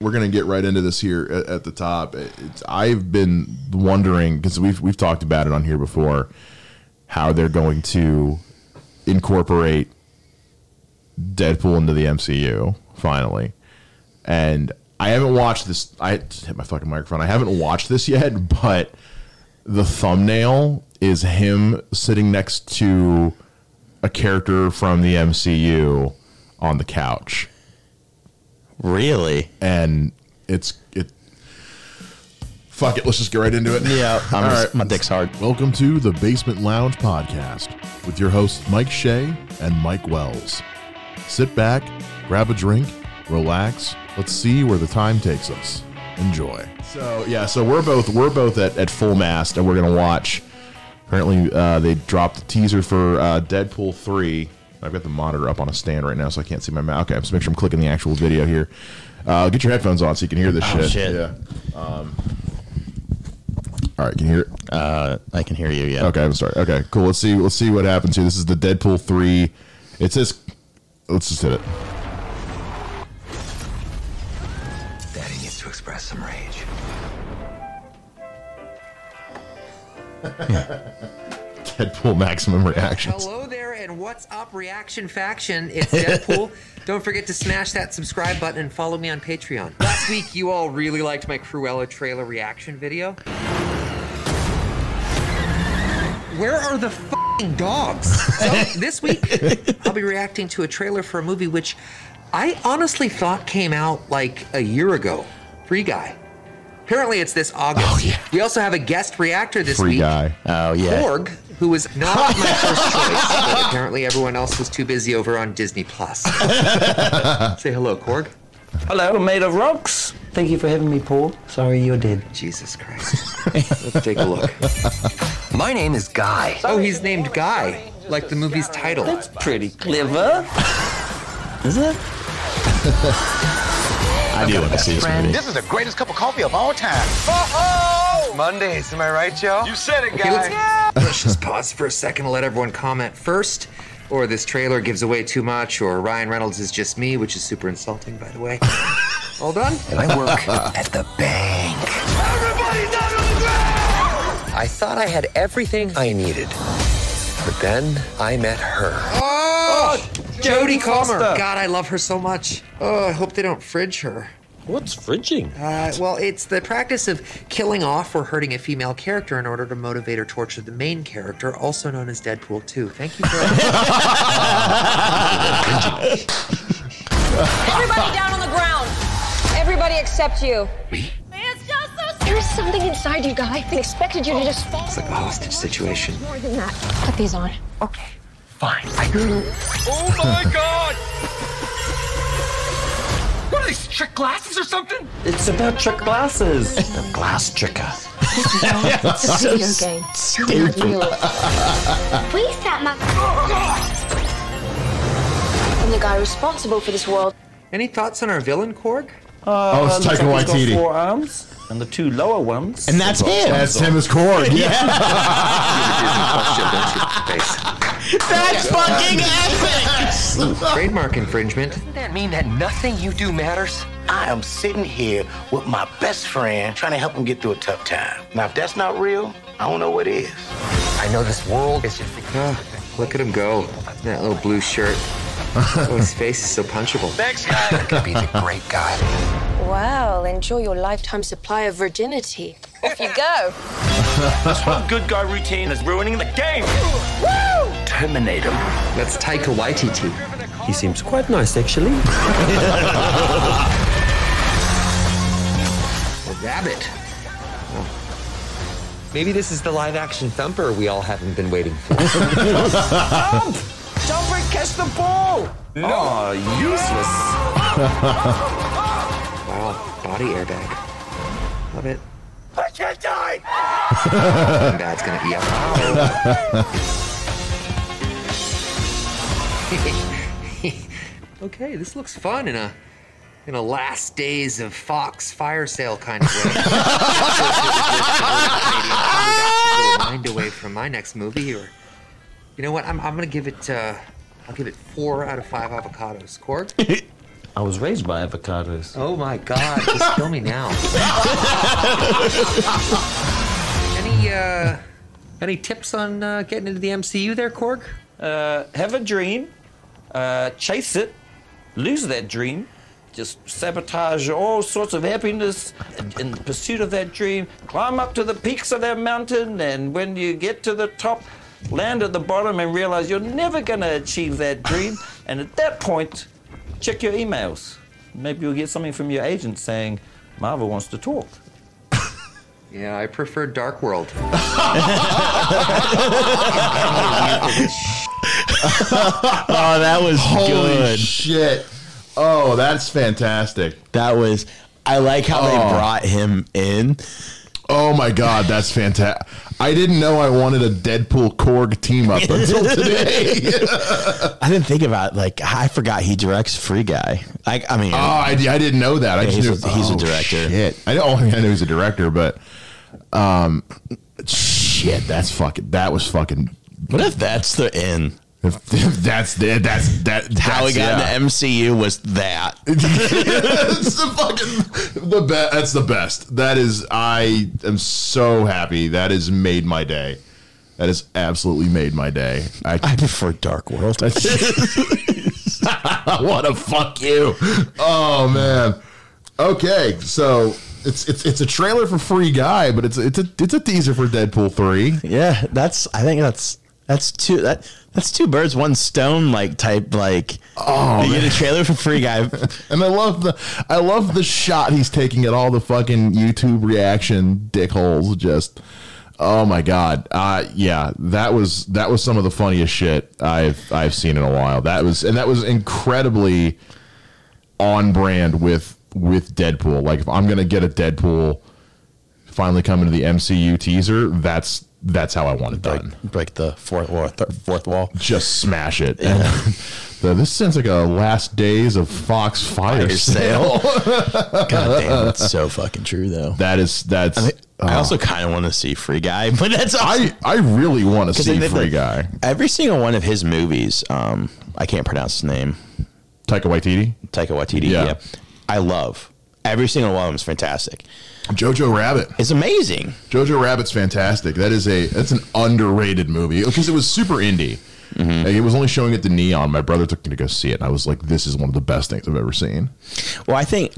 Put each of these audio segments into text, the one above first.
we're gonna get right into this here at, at the top. It's, I've been wondering because we've we've talked about it on here before, how they're going to incorporate Deadpool into the MCU finally, and I haven't watched this. I hit my fucking microphone. I haven't watched this yet, but the thumbnail is him sitting next to a character from the MCU on the couch Really? and it's it. Fuck it, let's just get right into it. Yeah. I'm All just, right. My dick's hard. Welcome to the Basement Lounge podcast with your hosts Mike Shea and Mike Wells. Sit back, grab a drink, relax. Let's see where the time takes us. Enjoy. So yeah, so we're both we're both at, at full mast, and we're gonna watch. Apparently, uh, they dropped the teaser for uh, Deadpool three. I've got the monitor up on a stand right now, so I can't see my mouth. Okay, just make sure I'm clicking the actual video here. Uh, get your headphones on so you can hear this Oh, shit. shit. Yeah. Um, all right, can you hear it? Uh, I can hear you. Yeah. Okay, I'm sorry. Okay, cool. Let's see. Let's see what happens here. This is the Deadpool three. It says, let's just hit it. Daddy needs to express some rage. Deadpool maximum reactions. Hello there, and what's up, Reaction Faction? It's Deadpool. Don't forget to smash that subscribe button and follow me on Patreon. Last week, you all really liked my Cruella trailer reaction video. Where are the fing dogs? So this week, I'll be reacting to a trailer for a movie which I honestly thought came out like a year ago. Free Guy. Apparently, it's this August. Oh, we also have a guest reactor this Free week. guy. Oh yeah. Korg, who was not my first choice, but apparently everyone else was too busy over on Disney Plus. Say hello, Korg. Hello, made of rocks. Thank you for having me, Paul. Sorry you're dead. Jesus Christ. Let's take a look. My name is Guy. Oh, he's named Guy, like the movie's title. That's pretty clever. Is it? I do want to see this movie. This is the greatest cup of coffee of all time. Mondays, am I right, Joe? You said it, Okay, guy. Let's, let's just pause for a second to let everyone comment first. Or this trailer gives away too much, or Ryan Reynolds is just me, which is super insulting, by the way. All done? And I work at the bank. Everybody down on the ground! I thought I had everything I needed. But then I met her. Oh, Jodie Comer. God, I love her so much. Oh, I hope they don't fridge her. What's fridging? Uh, well, it's the practice of killing off or hurting a female character in order to motivate or torture the main character, also known as Deadpool 2. Thank you for. Everybody down on the ground. Everybody except you. Me? There is something inside you, Guy. I expected you to just fall. it's like a hostage situation. More than that. Put these on. Okay, fine. I Oh my god! What are these trick glasses or something? It's about trick glasses. the glass tricker. It's a video game. Not real. We sat my I'm the guy responsible for this world. Any thoughts on our villain, Korg? Uh, oh, it's looks Taika like he's got Waititi. Four arms and the two lower ones. And that's him. That's him as Korg. Yeah. That's fucking epic. Trademark infringement. Doesn't that mean that nothing you do matters? I am sitting here with my best friend trying to help him get through a tough time. Now, if that's not real, I don't know what is. I know this world is just Oh, look at him go. That little blue shirt. Oh, his face is so punchable. Next guy. to be the great guy. Well, enjoy your lifetime supply of virginity. Off you go. This whole good guy routine is ruining the game. Terminate him. take Taika Waititi. He seems quite nice, actually. A rabbit. Oh. Maybe this is the live action thumper we all haven't been waiting for. Jump and catch the ball. No, oh, useless. wow, body airbag. Love it. I can't die! Dad's gonna eat up. okay, this looks fun in a in a last days of Fox fire sale kind of way. mind away from my next movie, or you know what? I'm, I'm gonna give it. Uh, I'll give it four out of five avocados. Korg. I was raised by avocados. Oh my God! Just kill me now. any uh, any tips on uh, getting into the MCU there, Korg? Uh, have a dream, uh, chase it, lose that dream, just sabotage all sorts of happiness in, in pursuit of that dream, climb up to the peaks of that mountain, and when you get to the top, land at the bottom and realize you're never going to achieve that dream. And at that point, check your emails. Maybe you'll get something from your agent saying, Marvel wants to talk. Yeah, I prefer Dark World. Oh, that was Holy good. shit! Oh, that's fantastic. That was. I like how they Oh. brought him in. Oh my god, that's fantastic. I didn't know I wanted a Deadpool Korg team up until today. I didn't think about. Like I forgot he directs Free Guy. Like I mean, oh, I, I didn't know that. I Yeah, just he's knew, a- he's a oh, director. Shit. I know I know he's a director, but um shit, that's fucking that was fucking what if that's the end? If, if that's the that's that How we got yeah. in the MCU was that. it's the fucking the best. That's the best. That is. I am so happy. That has made my day. That has absolutely made my day. I, I prefer Dark World. what a fuck you. Oh man. Okay, so it's it's it's a trailer for Free Guy, but it's it's a it's a teaser for Deadpool three. yeah, that's. I think that's that's two that that's two birds, one stone. Like type like. Oh, you get a trailer for Free Guy. And I love the I love the shot he's taking at all the fucking YouTube reaction dickholes. Just oh my god, uh, yeah, that was that was some of the funniest shit I've I've seen in a while. That was and that was incredibly on brand with with Deadpool. Like if I'm gonna get a Deadpool finally coming to the MCU teaser, that's that's how I want it break, done. break the fourth wall. Th- fourth wall. Just smash it. The, this sounds like a last days of Fox fire, Fire sale. God damn, that's so fucking true though. That is that's. I oh. also kind of want to see Free Guy, but that's also, I I really want to see they- Free they- Guy. Every single one of his movies, um, I can't pronounce his name. Taika Waititi, Taika Waititi. Yeah. Yeah. I love every single one of them is fantastic. Jojo Rabbit. It's amazing. Jojo Rabbit's fantastic. That is a that's an underrated movie because it was super indie. Mm-hmm. Like, it was only showing at the Neon. My brother took me to go see it, and I was like, "This is one of the best things I've ever seen." Well, I think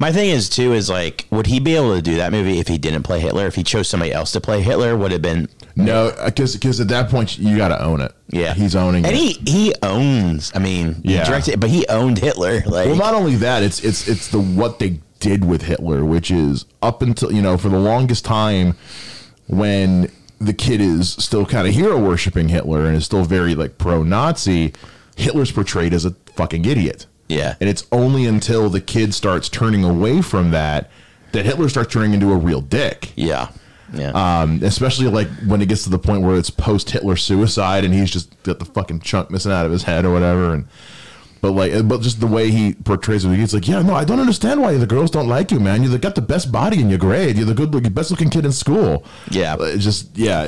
my thing is too is like, would he be able to do that movie if he didn't play Hitler? If he chose somebody else to play Hitler, would have been No, because because at that point you got to own it. yeah. he's owning and it. he he owns. I mean, Yeah. he directed, but he owned Hitler. Like, Well, not only that, it's it's it's the what they did with Hitler, which is up until you know for the longest time when the kid is still kind of hero worshiping Hitler and is still very like pro Nazi, Hitler's portrayed as a fucking idiot. Yeah. and it's only until the kid starts turning away from that that Hitler starts turning into a real dick. yeah, yeah. Um, especially like when it gets to the point where it's post Hitler suicide and he's just got the fucking chunk missing out of his head or whatever. And but like, but just the way he portrays it, he's like, yeah, no, I don't understand why the girls don't like you, man. You got the best body in your grade. You're the good, looking, best looking kid in school. Yeah. Uh, it's just yeah,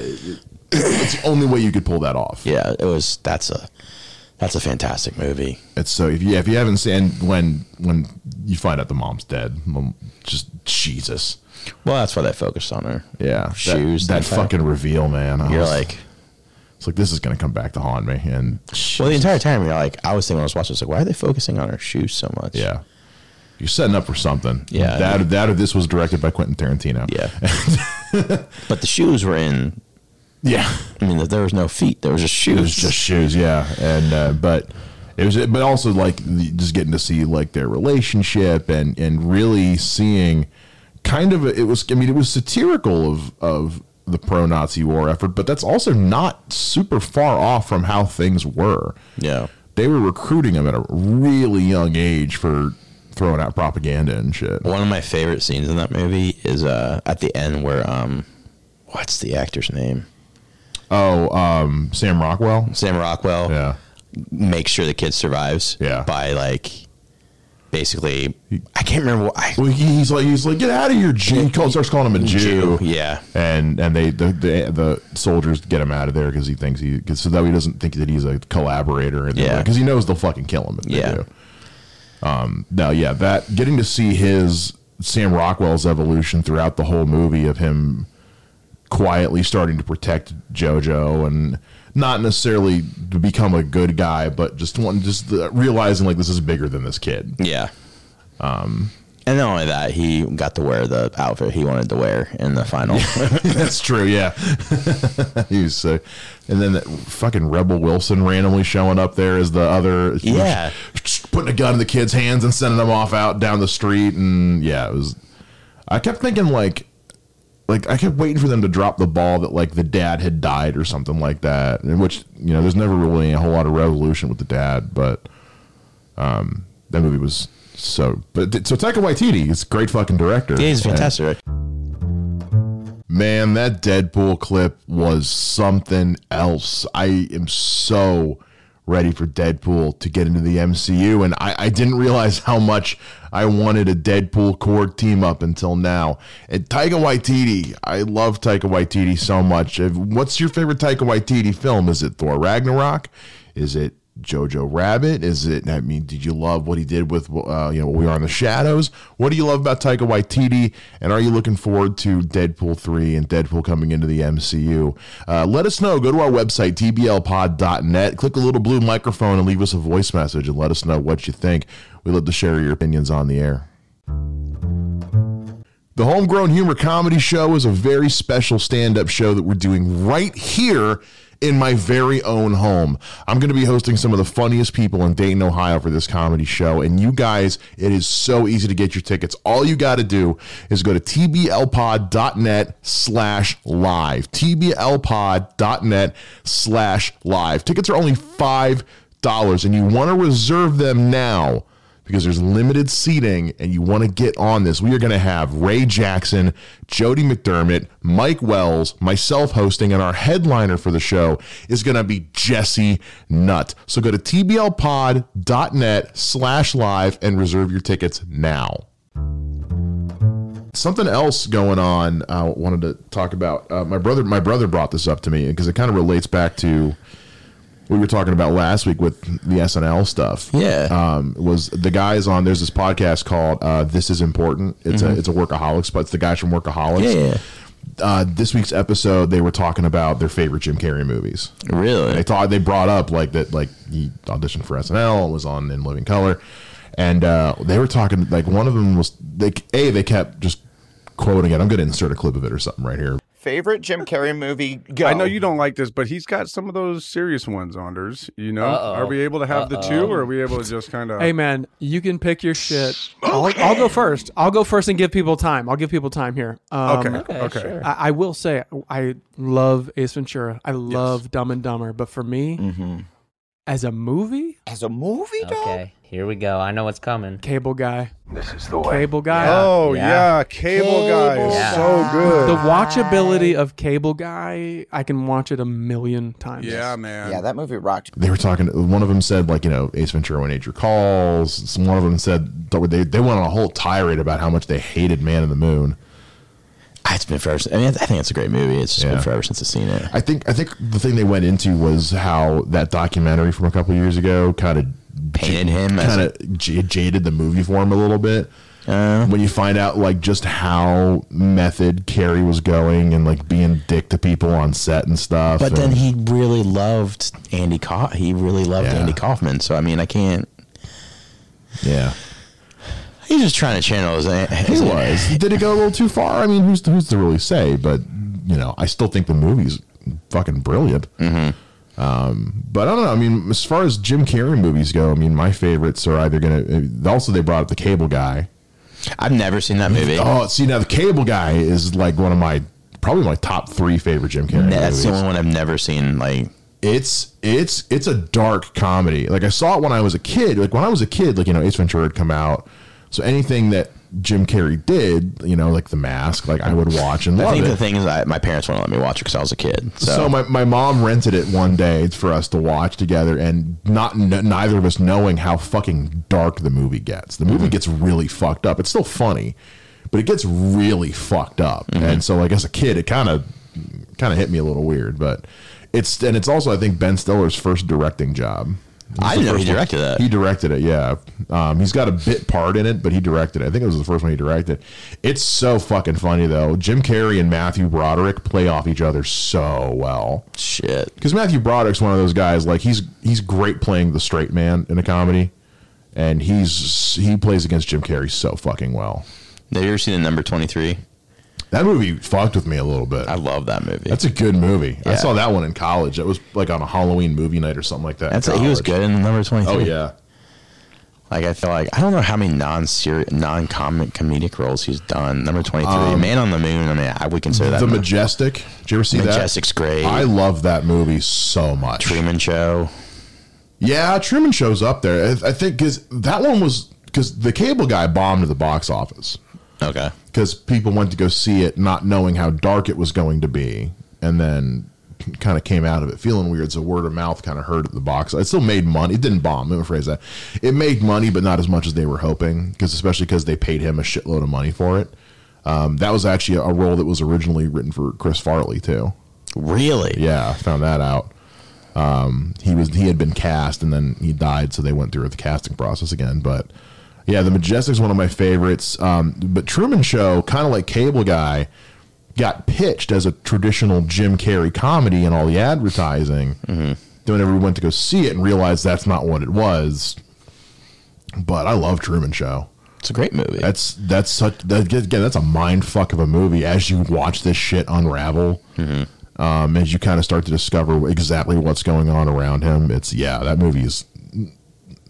it's the only way you could pull that off. yeah, it was. That's a that's a fantastic movie. It's so if you yeah, if you haven't seen when when you find out the mom's dead, mom, just Jesus, Well, that's why they focused on her. yeah, shoes. that, entire- fucking reveal, man. I You're was- like, it's like this is gonna come back to haunt me, and well, the entire time you're like, I was thinking when I was watching, I was like, why are they focusing on her shoes so much? Yeah. You're setting up for something. Yeah. That that or this was directed by Quentin Tarantino. Yeah. but the shoes were in. Yeah. I mean, there was no feet. There was just shoes. It was just shoes, yeah. And uh, but it was but also like the, just getting to see like their relationship and and really seeing kind of a, it was I mean it was satirical of of the pro-Nazi war effort, but that's also not super far off from how things were. yeah. They were recruiting them at a really young age for throwing out propaganda and shit. One of my favorite scenes in that movie is uh, at the end where um, what's the actor's name? Oh, um, Sam Rockwell. Sam Rockwell. Yeah. Makes sure the kid survives. Yeah. By like, basically, I can't remember. What, I, Well, he's like he's like get out of here, Jew. He starts calling him a Jew. Yeah. and and they the the, the soldiers get him out of there because he thinks he cause so that he doesn't think that he's a collaborator. And Yeah. because he knows they'll fucking kill him if they Yeah. do. Um, no, yeah, that getting to see his Sam Rockwell's evolution throughout the whole movie of him quietly starting to protect JoJo and not necessarily to become a good guy, but just one just the, realizing like this is bigger than this kid. Yeah. Um, and not only that, he got to wear the outfit he wanted to wear in the final. That's true. Yeah, he was. Uh, and then that fucking Rebel Wilson randomly showing up there as the other. Yeah. putting a gun in the kid's hands and sending them off out down the street, and yeah, it was. I kept thinking like, like I kept waiting for them to drop the ball that like the dad had died or something like that. In which you know, there's never really a whole lot of resolution with the dad, but um, that movie was so. But so Taika Waititi is a great fucking director. he's fantastic. Man, that Deadpool clip was something else. I am so ready for Deadpool to get into the MCU, and I, I didn't realize how much I wanted a Deadpool Korg team up until now. And Taika Waititi, I love Taika Waititi so much. What's your favorite Taika Waititi film? Is it Thor Ragnarok? Is it Jojo Rabbit? Is it? I mean, did you love what he did with uh, you know We Are in the Shadows? What do you love about Taika Waititi? And are you looking forward to Deadpool three and Deadpool coming into the MCU? Uh, let us know. Go to our website tblpod.net. Click the little blue microphone and leave us a voice message and let us know what you think. We love to share your opinions on the air. The Homegrown Humor Comedy Show is a very special stand up show that we're doing right here in my very own home. I'm going to be hosting some of the funniest people in Dayton, Ohio for this comedy show. And you guys, it is so easy to get your tickets. All you got to do is go to tblpod.net slash live. tblpod.net slash live. Tickets are only $5 and you want to reserve them now because there's limited seating and you want to get on this. We are going to have Ray Jackson, Jody McDermott, Mike Wells, myself hosting, and our headliner for the show is going to be Jesse Nutt. So go to tblpod.net slash live and reserve your tickets now. Something else going on. I uh, wanted to talk about. Uh, my brother, my brother brought this up to me because it kind of relates back to we were talking about last week with the SNL stuff. Yeah. Um, was the guys on? There's this podcast called uh, "This Is Important." It's Mhm. a it's a workaholics, but it's the guys from Workaholics. Yeah, yeah. Uh, this week's episode, they were talking about their favorite Jim Carrey movies. Really? They thought they brought up like that, like he auditioned for SNL, was on In Living Color, and uh, they were talking like one of them was they a they kept just quoting it. I'm going to insert a clip of it or something right here. Favorite Jim Carrey movie? Go. I know you don't like this, but he's got some of those serious ones, Anders. You know, Uh-oh. are we able to have the two, or are we able to just kind of? Hey man, you can pick your shit. I'll, I'll go first. I'll go first and give people time. I'll give people time here. Um, Okay, Okay, okay. sure. I, I will say I love Ace Ventura. I love Dumb and Dumber, but for me, Mm-hmm. As a movie, as a movie, Okay, here we go. I know what's coming. Cable Guy. This is the way. Cable Guy. Oh yeah, Cable, Guy is Cable so good. The watchability of Cable Guy, I can watch it a million times. Yeah, man. Yeah, that movie rocked. they were talking. One of them said like you know Ace Ventura when nature calls. Some one of them said they they went on a whole tirade about how much they hated Man in the Moon. It's been forever. I mean, I think it's a great movie. It's just Yeah. been forever since I've seen it. I think I think the thing they went into was how that documentary from a couple years ago kind of Painted him kind of j- jaded the movie for him a little bit. Uh. when you find out like just how method Carrey was going and like being dick to people on set and stuff. But then he really loved Andy. Kauf- he really loved Yeah. Andy Kaufman. So I mean, I can't. yeah, He's just trying to channel his. he was. Did it go a little too far? I mean, who's to, who's to really say? But you know, I still think the movie's fucking brilliant. Mm-hmm. Um, but I don't know. I mean, as far as Jim Carrey movies go, I mean, my favorites are either gonna. Also, they brought up the Cable Guy. I've never seen that movie. Oh, see now the Cable Guy is like one of my probably my top three favorite Jim Carrey That's movies. the only one I've never seen. Like it's it's it's a dark comedy. Like I saw it when I was a kid. Like when I was a kid, like you know, Ace Ventura had come out. So anything that Jim Carrey did, you know, like The Mask, like I would watch and I love think it. the thing is, I, my parents wouldn't let me watch it because I was a kid. So, So, my, my mom rented it one day for us to watch together, and not n- neither of us knowing how fucking dark the movie gets. The movie Mm-hmm. gets really fucked up. It's still funny, but it gets really fucked up. Mm-hmm. And so, like as a kid, it kind of kind of hit me a little weird. But it's and it's also I think Ben Stiller's first directing job. I didn't know he first one. directed that. He directed it. Yeah, um, he's got a bit part in it, but he directed it. I think it was the first one he directed. It's so fucking funny though. Jim Carrey and Matthew Broderick play off each other so well. Shit. Because Matthew Broderick's one of those guys. Like he's he's great playing the straight man in a comedy, and he's he plays against Jim Carrey so fucking well. Have you ever seen the number twenty three? That movie fucked with me a little bit. I love that movie. That's a good movie. I saw that one in college. It was like on a Halloween movie night or something like that. That's he was good in number twenty three. Oh yeah. Like I feel like I don't know how many non serious non comic comedic roles he's done. Number twenty three, Um, Man on the Moon. I mean, I would consider that The mo- Majestic. Did you ever see that? Majestic's great. I love that movie so much. Truman Show. Yeah, Truman shows up there. I, I think because that one was because the cable guy bombed at the box office Okay. Because people went to go see it not knowing how dark it was going to be, and then kind of came out of it feeling weird. So word of mouth kind of hurt at the box. It still made money. It didn't bomb. Let me phrase that. It made money, but not as much as they were hoping. Because especially because they paid him a shitload of money for it. Um, that was actually a role that was originally written for Chris Farley too. Really? Yeah, I found that out. Um, he was he had been cast and then he died, so they went through the casting process again. But yeah, the Majestic's one of my favorites. Um, but Truman Show, kind of like Cable Guy, got pitched as a traditional Jim Carrey comedy and all the advertising. Mm-hmm. Then whenever we went to go see it and realized that's not what it was. But I love Truman Show. It's a great movie. That's that's such that, again. That's a mind fuck of a movie. As you watch this shit unravel, Mm-hmm. um, as you kind of start to discover exactly what's going on around him, it's yeah, that movie is.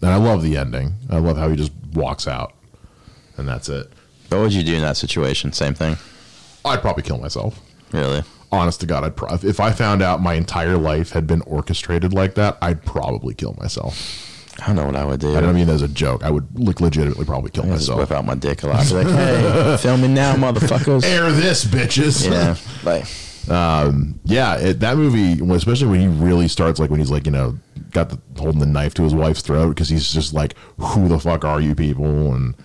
And I love the ending. I love how he just walks out, and that's it. What would you do in that situation? Same thing. I'd probably kill myself. Really? Honest to God, I'd pro- if I found out my entire life had been orchestrated like that, I'd probably kill myself. I don't know what I would do. I don't mean that as a joke. I would like legitimately probably kill I just myself. whip out my dick a lot. Be like, hey, filming now, motherfuckers. Air this, bitches. Yeah. Like, um, yeah, it, that movie, especially when he really starts, like when he's like, you know, got the holding the knife to his wife's throat because he's just like, "Who the fuck are you people?" And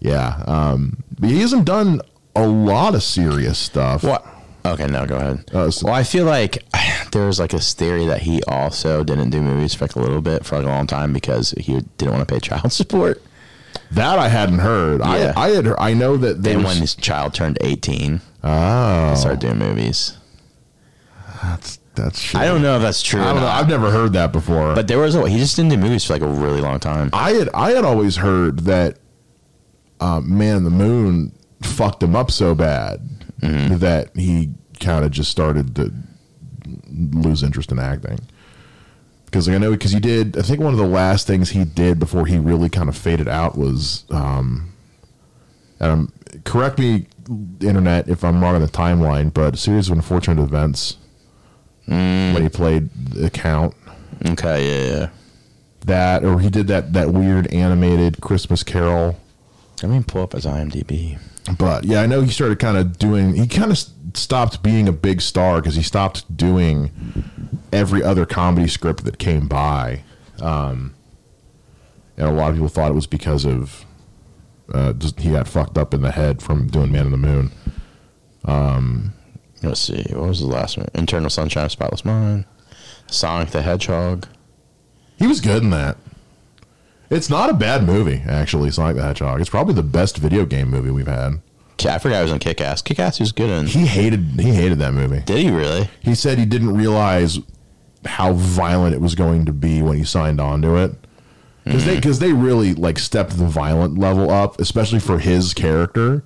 yeah, um, but he hasn't done a lot of serious stuff. what? Okay, no, go ahead. Uh, so- well, I feel like there's like this theory that he also didn't do movies for like a little bit, for like a long time, because he didn't want to pay child support. That I hadn't heard. Yeah. I I had. I know that Then was- when his child turned 18, oh, he started doing movies. That's that's. Shitty. I don't know if that's true. I don't know. I've never heard that before. But there was a, he just didn't do movies for like a really long time. I had I had always heard that uh, Man in the Moon fucked him up so bad Mm-hmm. that he kind of just started to lose interest in acting. Because I know because he did. I think one of the last things he did before he really kind of faded out was. Um, and um, correct me, internet, if I'm wrong on the timeline, but a series of unfortunate events when he played the Count Okay, yeah, yeah. that or he did that that weird animated Christmas Carol. I mean, pull up his IMDb. But yeah, I know he started kind of doing. He kind of stopped being a big star because he stopped doing every other comedy script that came by, um, and a lot of people thought it was because of uh, just he got fucked up in the head from doing Man in the Moon. Um, Let's see. What was the last one? Eternal Sunshine of Spotless Mind. Sonic the Hedgehog. he was good in that. It's not a bad movie, actually. Sonic the Hedgehog. It's probably the best video game movie we've had. I forgot I was on Kick Ass. Kick Ass was good in. He hated he hated that movie. Did he really? He said he didn't realize how violent it was going to be when he signed on to it. Because they, hmm. cause they really like stepped the violent level up, especially for his character.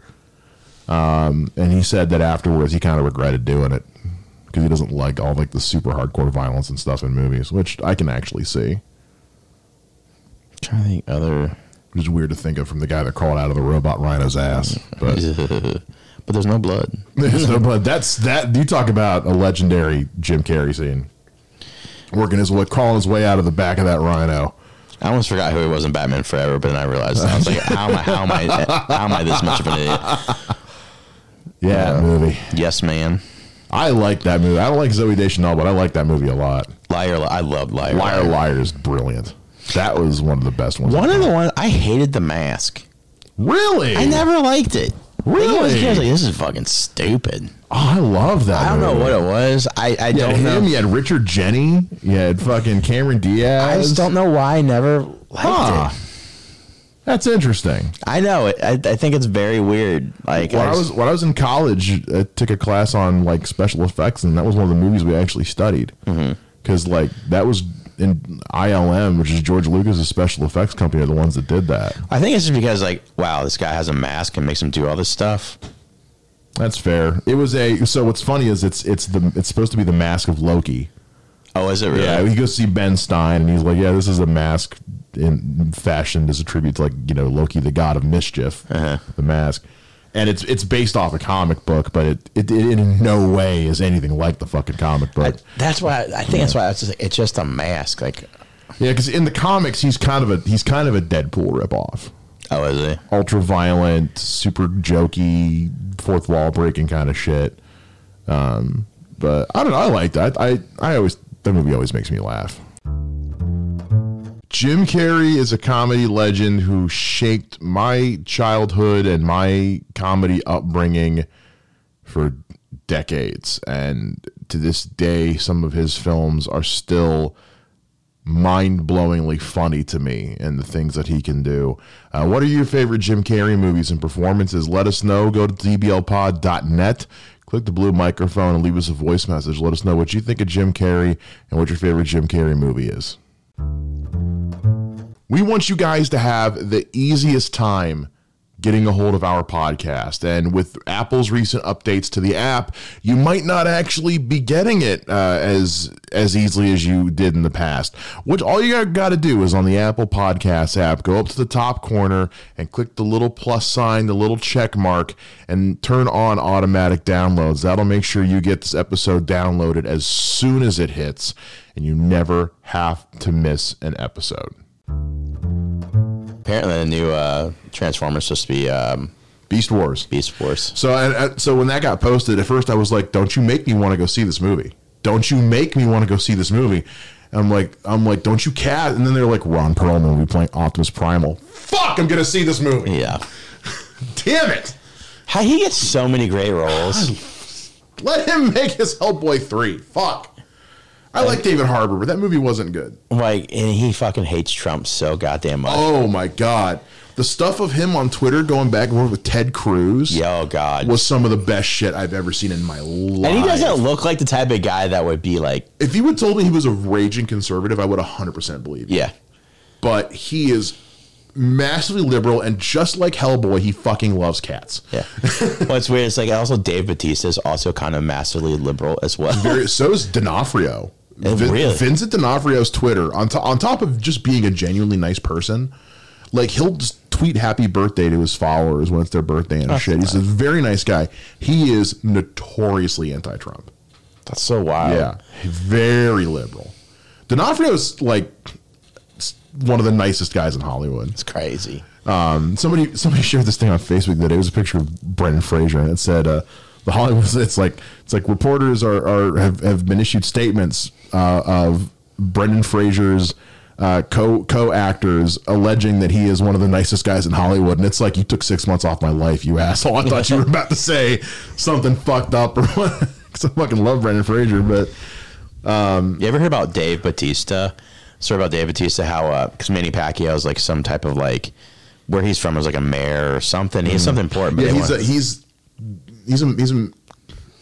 Um, and he said that afterwards he kind of regretted doing it because he doesn't like all like the super hardcore violence and stuff in movies, which I can actually see. trying to think other. It's weird to think of from the guy that crawled out of the robot rhino's ass, but but there's no blood. There's no blood. That's that. You talk about a legendary Jim Carrey scene, working his way, crawling his way out of the back of that rhino. I almost forgot who he was in Batman Forever, but then I realized I was like, how am I? How am I? How am I this much of an idiot? Yeah, that movie. Yes, man. I like that movie. I don't like Zooey Deschanel, but I like that movie a lot. Liar, Li- I loved Liar. Liar, Liar is brilliant. That was one of the best ones. One of the ones I hated the mask. Really? I never liked it. Really? I was like, this is fucking stupid. Oh, I love that. I don't know what it was. I, I You don't know. him. You had Richard Jeni. You had fucking Cameron Diaz. I just don't know why I never liked Huh. it. That's interesting. I know. I, I think it's very weird. Like when I, was when I was in college, I took a class on like special effects, and that was one of the movies we actually studied. Mm-hmm. Because like that was in ILM, which is George Lucas's special effects company, are the ones that did that. I think it's just because like, wow, this guy has a mask and makes him do all this stuff. That's fair. It was a so what's funny is it's it's the it's supposed to be the mask of Loki. Oh, is it really? Yeah, he goes see Ben Stein, and he's like, "Yeah, this is a mask in fashioned as a tribute to like you know Loki, the god of mischief, Uh-huh. the mask." And it's it's based off a comic book, but it, it, it in no way is anything like the fucking comic book. That's why I, I think that's why it's just, it's just a mask. Like, yeah, because in the comics he's kind of a he's kind of a Deadpool ripoff. oh, is he? Ultra violent, super jokey, fourth wall breaking kind of shit. Um, but I don't know. I like that. I I always that movie always makes me laugh. Jim Carrey is a comedy legend who shaped my childhood and my comedy upbringing for decades. And to this day, some of his films are still mind blowingly funny to me and the things that he can do. Uh, what are your favorite Jim Carrey movies and performances? Let us know. Go to tblpod.net. Click the blue microphone and leave us a voice message. Let us know what you think of Jim Carrey and what your favorite Jim Carrey movie is. We want you guys to have the easiest time getting a hold of our podcast. And with Apple's recent updates to the app, you might not actually be getting it uh, as as easily as you did in the past. What all you got to do is on the Apple Podcast app, go up to the top corner and click the little plus sign, the little check mark, and turn on automatic downloads. That'll make sure you get this episode downloaded as soon as it hits, and you never have to miss an episode. Apparently, the new uh, Transformers supposed to be um, Beast Wars. Beast Wars. So, and, so when that got posted, at first I was like, "Don't you make me want to go see this movie? Don't you make me want to go see this movie?" And I'm like, "I'm like, don't you cast?" And then they're like, "Ron Perlman will be playing Optimus Primal." Fuck! I'm gonna see this movie. Yeah. Damn it! How he gets so many great roles. Let him make his Hellboy three. Fuck. I like David Harbour, but that movie wasn't good. Like, and he fucking hates Trump so goddamn much. Oh my god, the stuff of him on Twitter going back and forth with Ted Cruz. Yeah, oh god. was some of the best shit I've ever seen in my life. and he doesn't look like the type of guy that would be like, If you would told me he was a raging conservative, I would 100% believe. you. yeah, But he is massively liberal, and just like Hellboy, he fucking loves cats. yeah. What's weird is like also Dave Batista is also kind of massively liberal as well. Very, so is D'Onofrio. Oh, Vin- really? Vincent D'Onofrio's Twitter, on, to- on top of just being a genuinely nice person, like he'll just tweet happy birthday to his followers when it's their birthday and shit. He's a very nice guy. He is notoriously anti Trump. That's so wild. Yeah, very liberal. D'Onofrio's like one of the nicest guys in Hollywood. It's crazy. Um, somebody somebody shared this thing on Facebook that it was a picture of Brendan Fraser and it said uh, the Hollywood. It's like it's like reporters are, are have, have been issued statements uh, of Brendan Fraser's uh, co co actors alleging that he is one of the nicest guys in Hollywood, and it's like you took six months off my life, you asshole. I thought you were about to say something fucked up or what. 'Cause I fucking love Brendan Fraser, but You ever heard about Dave Batista? Story about Dave Batista, how because Manny Pacquiao is like some type of like where he's from is like a mayor or something. He's something important. But yeah, he's a, he's he's a, he's a,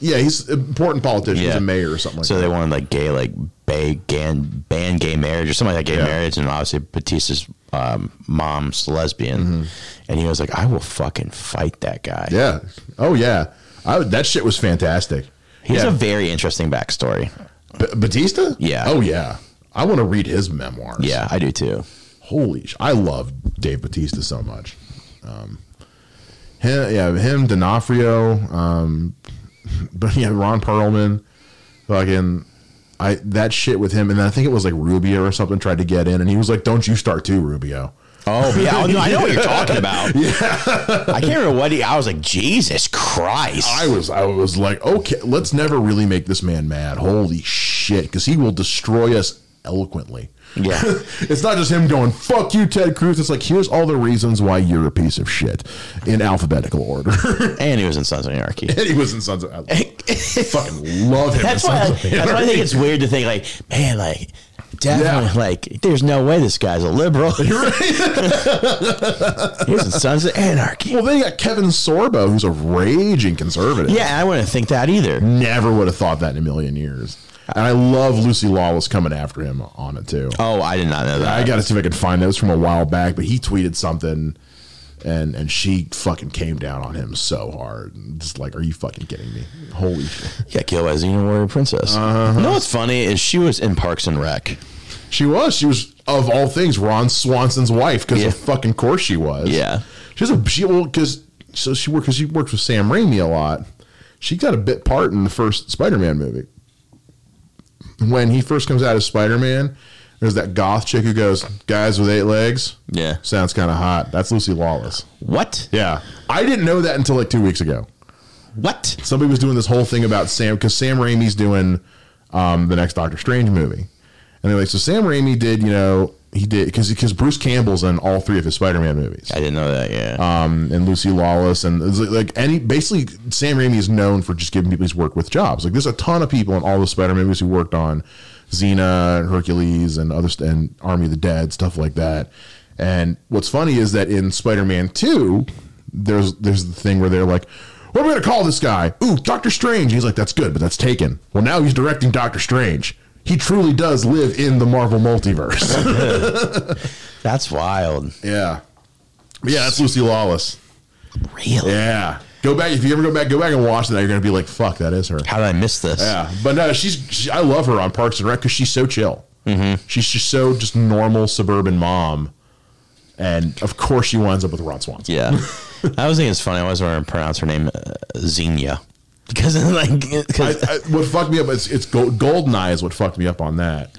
yeah, he's an important politician. He's Yeah. a mayor or something like so that. they wanted like gay, like bay, gan, ban gay marriage or something like that, gay Yeah. marriage. And obviously Batista's um, mom's lesbian, and he was like, "I will fucking fight that guy." Mm-hmm. Yeah. Oh yeah. I, would- that shit was fantastic. he's yeah. a very interesting backstory. B- Batista. Yeah. Oh yeah. I want to read his memoirs. Yeah, I do too. Holy! Sh- I love Dave Batista so much. Um, him, yeah, him, D'Onofrio, um, but yeah, Ron Perlman, fucking. I that shit with him, and then I think it was like Rubio or something tried to get in, and he was like, "Don't you start too, Rubio." Oh yeah, oh, no, I know what you're talking about. yeah, I can't remember what he. I was like, Jesus Christ! I was I was like, okay, let's never really make this man mad. Holy shit, because he will destroy us eloquently. Yeah. it's not just him going "fuck you, Ted Cruz." It's like here's all the reasons why you're a piece of shit in alphabetical order. and he was in Sons of Anarchy. and he was in Sons of. I fucking love him. That's in why. Of That's why I think it's weird to think like, man, like. Definitely, like, there's no way this guy's a liberal. Here's the Sons of Anarchy. Well, then you got Kevin Sorbo, who's a raging conservative. Yeah, I wouldn't think that either. Never would have thought that in a million years. And I love Lucy Lawless coming after him on it too. Oh, I did not know that. I got to see if I can find those from a while back, but he tweeted something, and and she fucking came down on him so hard. Just like, are you fucking kidding me? Holy shit! Yeah, killed by Xena Warrior Princess. Uh-huh. You know what's funny is she was in Parks and Rec. She was. She was of all things Ron Swanson's wife because Yeah. of fucking course she was. Yeah. She's a she well because so she worked because she works with Sam Raimi a lot. She got a bit part in the first Spider-Man movie. When he first comes out as Spider-Man, there's that goth chick who goes, "Guys with eight legs." Yeah. Sounds kind of hot. That's Lucy Lawless. What? Yeah. I didn't know that until like two weeks ago. What? Somebody was doing this whole thing about Sam because Sam Raimi's doing um, the next Doctor Strange movie, and they're like, so Sam Raimi did, you know, he did because because Bruce Campbell's in all three of his Spider-Man movies. I didn't know that. Yeah. Um, and Lucy Lawless, and like, like any basically Sam Raimi is known for just giving people his work with jobs. Like there's a ton of people in all the Spider-Man movies who worked on Xena, and Hercules, and other st- and Army of the Dead stuff like that. And what's funny is that in Spider-Man Two, there's there's the thing where they're like, "What are we gonna call this guy?" Ooh, Doctor Strange. He's like, "That's good, but that's taken." Well, now he's directing Doctor Strange. He truly does live in the Marvel multiverse. That's wild. yeah, But yeah, that's Lucy Lawless. Really? Yeah. Go back if you ever go back, go back and watch that. You're gonna be like, "Fuck, that is her." How did I miss this? Yeah, but no, she's. She, I love her on Parks and Rec because she's so chill. Mm-hmm. She's just so just normal suburban mom, and of course she winds up with Ron Swanson. Yeah. I was thinking it's funny. I always want to pronounce her name uh, Xenia. Because like, because I, what fucked me up is it's Gold, Goldeneye is what fucked me up on that.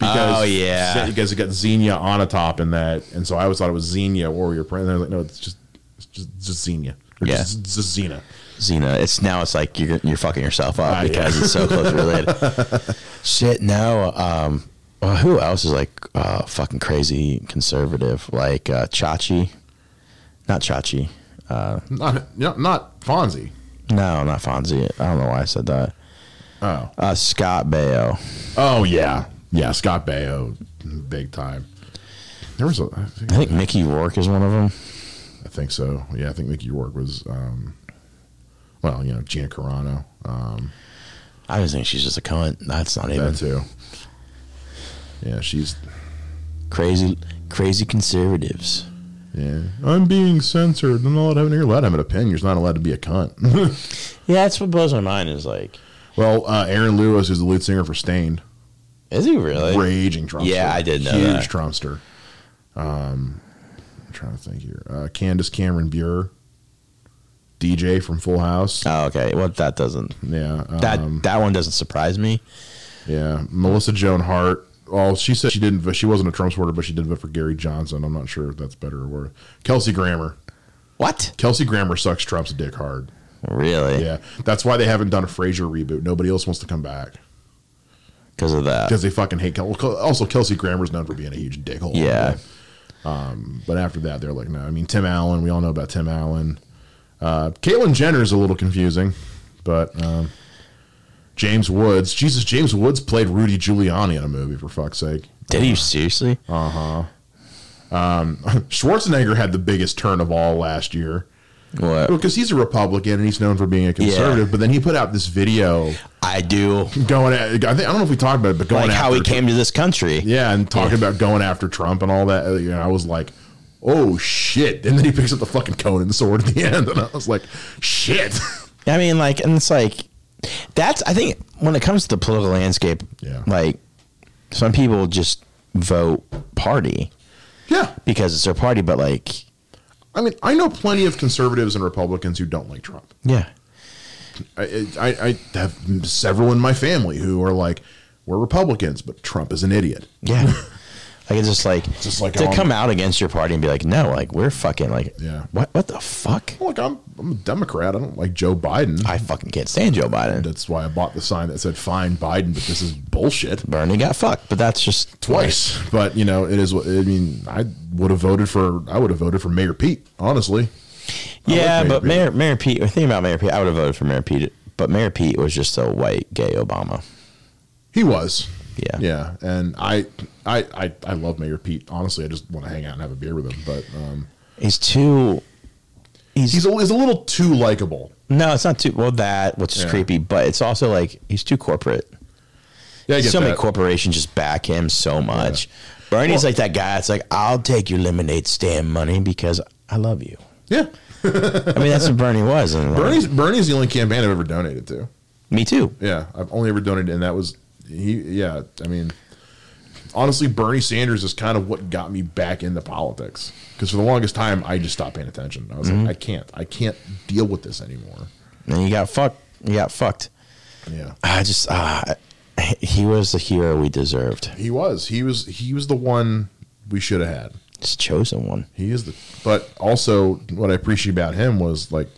Oh, yeah. because it got Xenia Onatopp in that, and so I always thought it was Xenia Warrior Prince. And I was like, no, it's just it's just, just Xenia. Or Yeah. just, just Xena. Xena, it's now it's like you're you're fucking yourself up Ah, because yeah. it's so closely related. Shit, no. Um, well, who else is like uh, fucking crazy conservative? Like uh, Chachi, not Chachi. Uh, Not not, not Fonzie. No, not Fonzie. I don't know why I said that. Oh, Uh, Scott Baio. oh yeah, yeah. Scott Baio, big time. There was a. I think, I think Mickey Rourke is one of them. I think so. Yeah, I think Mickey Rourke was. Um, well, you know, Gina Carano. Um, I just think she's just a cunt. That's not even that too. Yeah, she's. crazy. Crazy conservatives. Yeah, I'm being censored. I'm not allowed. You're allowed to have an opinion. You're not allowed to be a cunt. Yeah, that's what blows my mind. Is like, well, uh, Aaron Lewis is the lead singer for Staind. is he really? Raging Trumpster. Yeah, I did know Huge that. Trumpster. Um, I'm trying to think here. Uh, Candace Cameron Bure, DJ from Full House. Oh, okay. Well, that doesn't. Yeah, That um, that one doesn't surprise me. Yeah, Melissa Joan Hart. Well, she said she didn't. She wasn't a Trump supporter, but she did vote for Gary Johnson. I'm not sure if that's better or worse. Kelsey Grammer. What? Kelsey Grammer sucks Trump's dick hard. Really? Yeah, that's why they haven't done a Frasier reboot. Nobody else wants to come back Because of that. because they fucking hate. Kel- Also, Kelsey Grammer's known for being a huge dickhole. Yeah. Um, but after that, they're like, no. I mean, Tim Allen. We all know about Tim Allen. Uh, Caitlyn Jenner is a little confusing, but um, James Woods. Jesus, James Woods played Rudy Giuliani in a movie. For fuck's sake. Did he seriously? Uh huh. Um, Schwarzenegger had the biggest turn of all last year. What? Because he's a Republican and he's known for being a conservative, but then he put out this video I do. going at, I, think, I don't know if we talked about it, but going Like how he came to this country. Yeah, and talking Yeah. about going after Trump and all that. uh, You know, I was like, oh shit. And then he picks up the fucking Conan sword at the end, and I was like, shit. I mean, like, and it's like that's. I think when it comes to the political landscape, Yeah. like some people just vote party yeah. because it's their party, but like, I mean, I know plenty of conservatives and Republicans who don't like Trump. yeah, I, I, I have several in my family who are like, we're Republicans, but Trump is an idiot. yeah. Like it's just like, just like to come out against your party and be like, no, like we're fucking like, Yeah. what what the fuck? Look, I'm I'm a Democrat. I don't like Joe Biden. I fucking can't stand Joe Biden. That's why I bought the sign that said "Fine Biden," but this is bullshit. Bernie got fucked, but that's just Twice, but you know it is. what I mean, I would have voted for. I would have voted for Mayor Pete. Honestly, Yeah, like but Pete. Mayor Mayor Pete. The thing about Mayor Pete, I would have voted for Mayor Pete, but Mayor Pete was just a white gay Obama. he was. Yeah. yeah, and I, I, I, I love Mayor Pete. Honestly, I just want to hang out and have a beer with him. But um, He's too. He's, he's a, he's a little too likable. no, it's not too well that which is Yeah. creepy, but it's also like he's too corporate. Yeah, I get so many corporations just back him so much. Bernie's Well- like that guy. It's like I'll take your lemonade stand money because I love you. Yeah, I mean that's what Bernie was. Bernie's Bernie's the only campaign I've ever donated to. me too. Yeah, I've only ever donated, and that was he. Yeah, I mean, honestly, Bernie Sanders is kind of what got me back into politics. Because for the longest time, I just stopped paying attention. I was Mhm. like, I can't, I can't deal with this anymore. And you got fucked. You got fucked. Yeah, I just uh, he was the hero we deserved. he was, he was, he was the one we should have had. Just chosen one. He is the, but also what I appreciate about him was like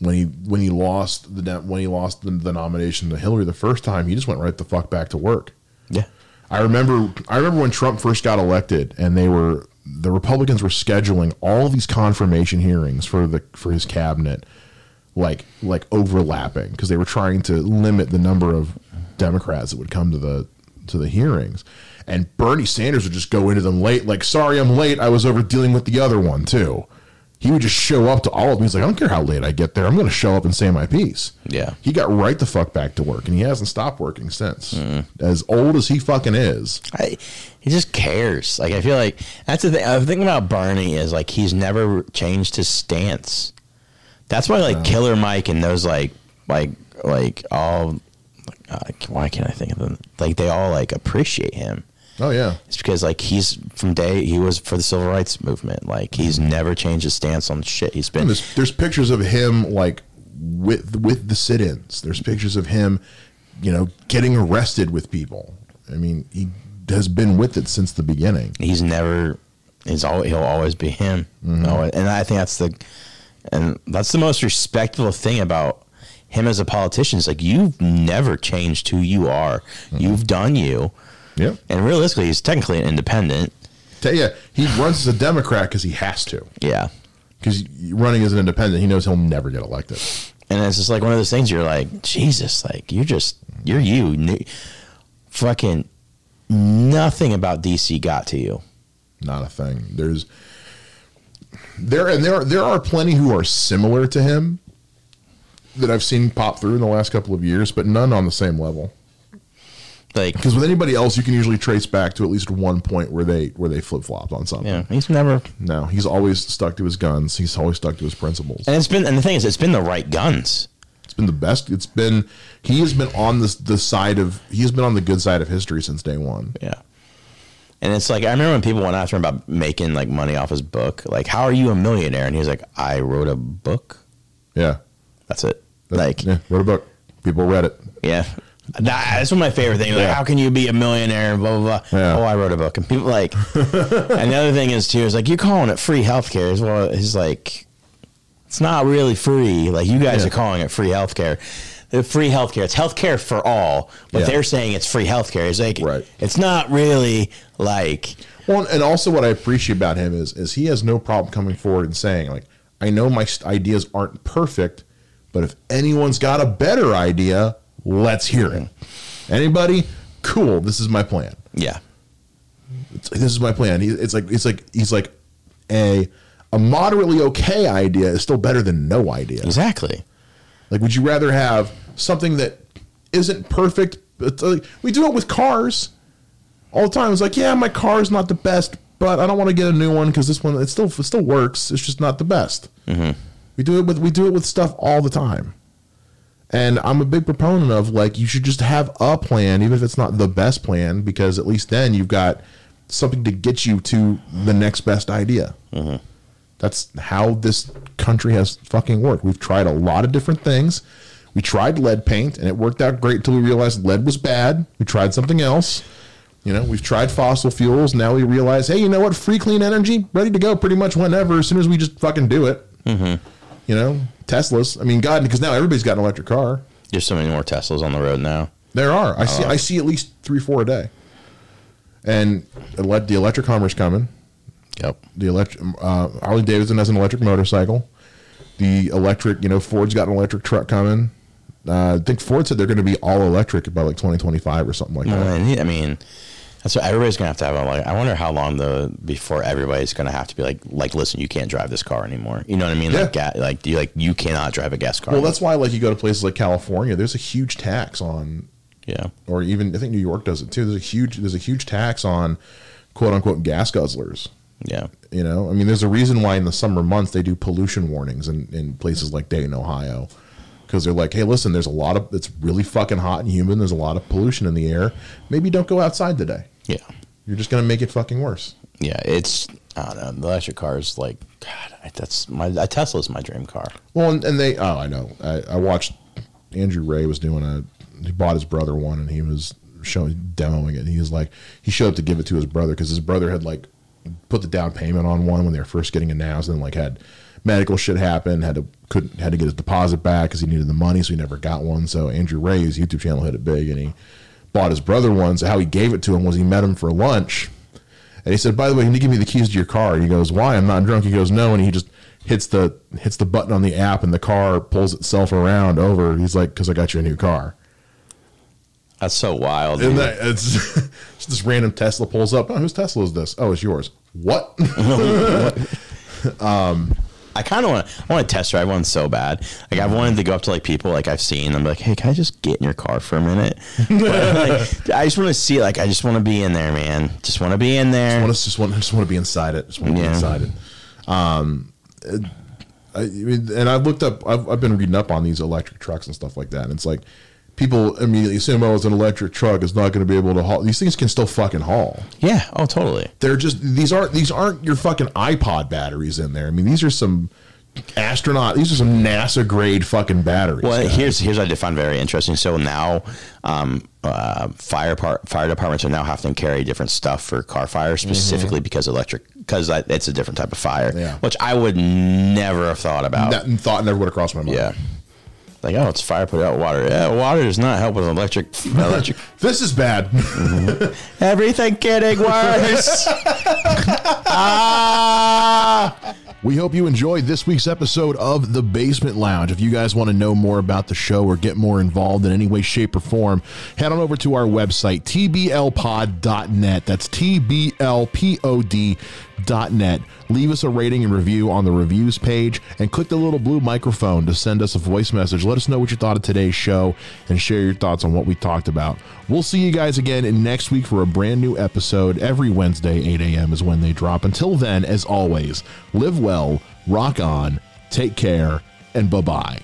when he when he lost the when he lost the, the nomination to Hillary the first time, he just went right the fuck back to work. Yeah. I remember I remember when Trump first got elected and they were the Republicans were scheduling all these confirmation hearings for the for his cabinet like like overlapping because they were trying to limit the number of Democrats that would come to the to the hearings. And Bernie Sanders would just go into them late, like, sorry, I'm late. I was over dealing with the other one too. He would just show up to all of them. He's like, I don't care how late I get there. I'm going to show up and say my piece. Yeah. He got right the fuck back to work, and he hasn't stopped working since. As old as he fucking is, I, he just cares. Like I feel like that's the thing. The thing about Bernie is like he's never changed his stance. That's why like Killer Mike and those like like like all uh, why can't I think of them? Like they all like appreciate him. Oh yeah, It's because like he's from day he was for the civil rights movement. Like he's mm-hmm. never changed his stance on shit. He's been there's there's pictures of him like with with the sit-ins. There's pictures of him, you know, getting arrested with people. I mean, he has been with it since the beginning. he's never he's always he'll always be him mm-hmm. Always- and i think that's the and that's the most respectful thing about him as a politician is like you've never changed who you are mm-hmm. you've done you Yeah. and realistically he's technically an independent Tell you, he runs as a Democrat because he has to. yeah Because running as an independent, he knows he'll never get elected. and it's just like one of those things you're like jesus like you're just you're you fucking nothing about dc got to you Not a thing. There's there and there there are plenty who are similar to him that I've seen pop through in the last couple of years, but none on the same level. Like Because with anybody else, you can usually trace back to at least one point where they where they flip flopped on something. yeah he's never No, he's always stuck to his guns. He's always stuck to his principles. and it's been and the thing is it's been the right guns It's been the best. It's been he has been on this the side of he has been on the good side of history since day one. Yeah. And it's like I remember when people went after him about making like money off his book. Like, how are you a millionaire? And he was like, I wrote a book. Yeah, That's it. Like, yeah, wrote a book. People read it. yeah. That- That's one of my favorite things. Like, Yeah. how can you be a millionaire? Blah blah blah. Yeah. Oh, I wrote a book, and people like. and the other thing is too is like you're calling it free healthcare. As well, he's like, it's not really free. Like you guys Yeah. are calling it free healthcare. The free healthcare. It's healthcare for all, but they're saying it's free healthcare. It's like Right. it's not really like Well, and also what I appreciate about him is is he has no problem coming forward and saying like, I know my ideas aren't perfect, but if anyone's got a better idea, let's hear it. Anybody? Cool. This is my plan. yeah. It's, this is my plan. He, it's like it's like he's like a a moderately okay idea is still better than no idea. Exactly. Like, would you rather have something that isn't perfect? Like, we do it with cars all the time. It's like, yeah, my car's not the best, but I don't want to get a new one because this one it still it still works. It's just not the best. Mm-hmm. We do it with we do it with stuff all the time. And I'm a big proponent of like you should just have a plan, even if it's not the best plan, because at least then you've got something to get you to the next best idea. That's how this country has fucking worked. We've tried a lot of different things. We tried lead paint and it worked out great until we realized lead was bad. We tried something else. You know, we've tried fossil fuels. Now we realize, hey, you know what? Free clean energy, ready to go pretty much whenever, as soon as we just fucking do it. Mm-hmm. You know, Teslas. I mean, God, because now everybody's got an electric car. There's so many more Teslas on the road now. There are. I Oh. see. I see at least three, four a day. And ele- the electric Hummer's coming. Yep. The electric uh, Harley Davidson has an electric motorcycle. The electric, you know, Ford's got an electric truck coming. Uh, I think Ford said they're going to be all electric by like 2025 or something like Well, that. I mean, that's what everybody's gonna have to have. A, like, I wonder how long the before everybody's gonna have to be like, like, listen, you can't drive this car anymore. You know what I mean? Like, ga- like, you like you cannot drive a gas car. Well, that's why, like, you go to places like California, there's a huge tax on, yeah, or even I think New York does it too. There's a huge, there's a huge tax on, quote unquote, gas guzzlers. Yeah, you know, I mean, there's a reason why in the summer months they do pollution warnings in, in places like Dayton, Ohio, because they're like, hey, listen, there's a lot of it's really fucking hot and humid. There's a lot of pollution in the air. Maybe don't go outside today. Yeah, you're just gonna make it fucking worse. yeah. It's I don't know. The electric car is like, God, I, that's my a Tesla's my dream car. Well, and, and they, oh, I know. I, I watched Andrew Ray was doing a, he bought his brother one and he was showing, demoing it. And he was like, he showed up to give it to his brother because his brother had like put the down payment on one when they were first getting announced and like had medical shit happened. had to, couldn't, had to get his deposit back because he needed the money. So he never got one. So Andrew Ray's YouTube channel hit it big and he bought his brother one. So how he gave it to him was he met him for lunch. And he said, "By the way, can you give me the keys to your car?" And he goes, "Why? I'm not drunk." He goes, "No." And he just hits the hits the button on the app, and the car pulls itself around over. He's like, "Because I got you a new car." That's so wild. And that, it's just this random Tesla pulls up. Oh, whose Tesla is this? Oh, it's yours. What? um, I kind of want I want to test drive one so bad. Like I've wanted to go up to like people like I've seen. I'm like, hey, can I just get in your car for a minute? But, like, I just want to see. Like I just want to be in there, man. Just want to be in there. I want to just want just to be inside it. Just want to Yeah. be inside it. Um, it- I mean, and I've looked up. I've, I've been reading up on these electric trucks and stuff like that. And it's like people immediately assume, "Oh, it's an electric truck. It's not going to be able to haul." These things can still fucking haul. Yeah. Oh, totally. They're just these aren't these aren't your fucking iPod batteries in there. I mean, these are some astronaut. These are some NASA grade fucking batteries. Well, guys. here's here's what I did find very interesting. So now, um, uh, fire par- fire departments are now having to carry different stuff for car fire specifically because electric because it's a different type of fire, Yeah. which I would never have thought about. That thought never would have crossed my mind. Yeah. Like, oh, it's fire, put out water. Yeah, water does not help with electric. electric. this is bad. Everything getting worse. ah! We hope you enjoyed this week's episode of The Basement Lounge. If you guys want to know more about the show or get more involved in any way, shape, or form, head on over to our website, tblpod.net. That's tblpod.net. Leave us a rating and review on the reviews page and click the little blue microphone to send us a voice message. Let us know what you thought of today's show and share your thoughts on what we talked about. We'll see you guys again next week for a brand new episode. Every Wednesday, 8 a.m. is when they drop. Until then, as always, live well, rock on, take care, and bye bye.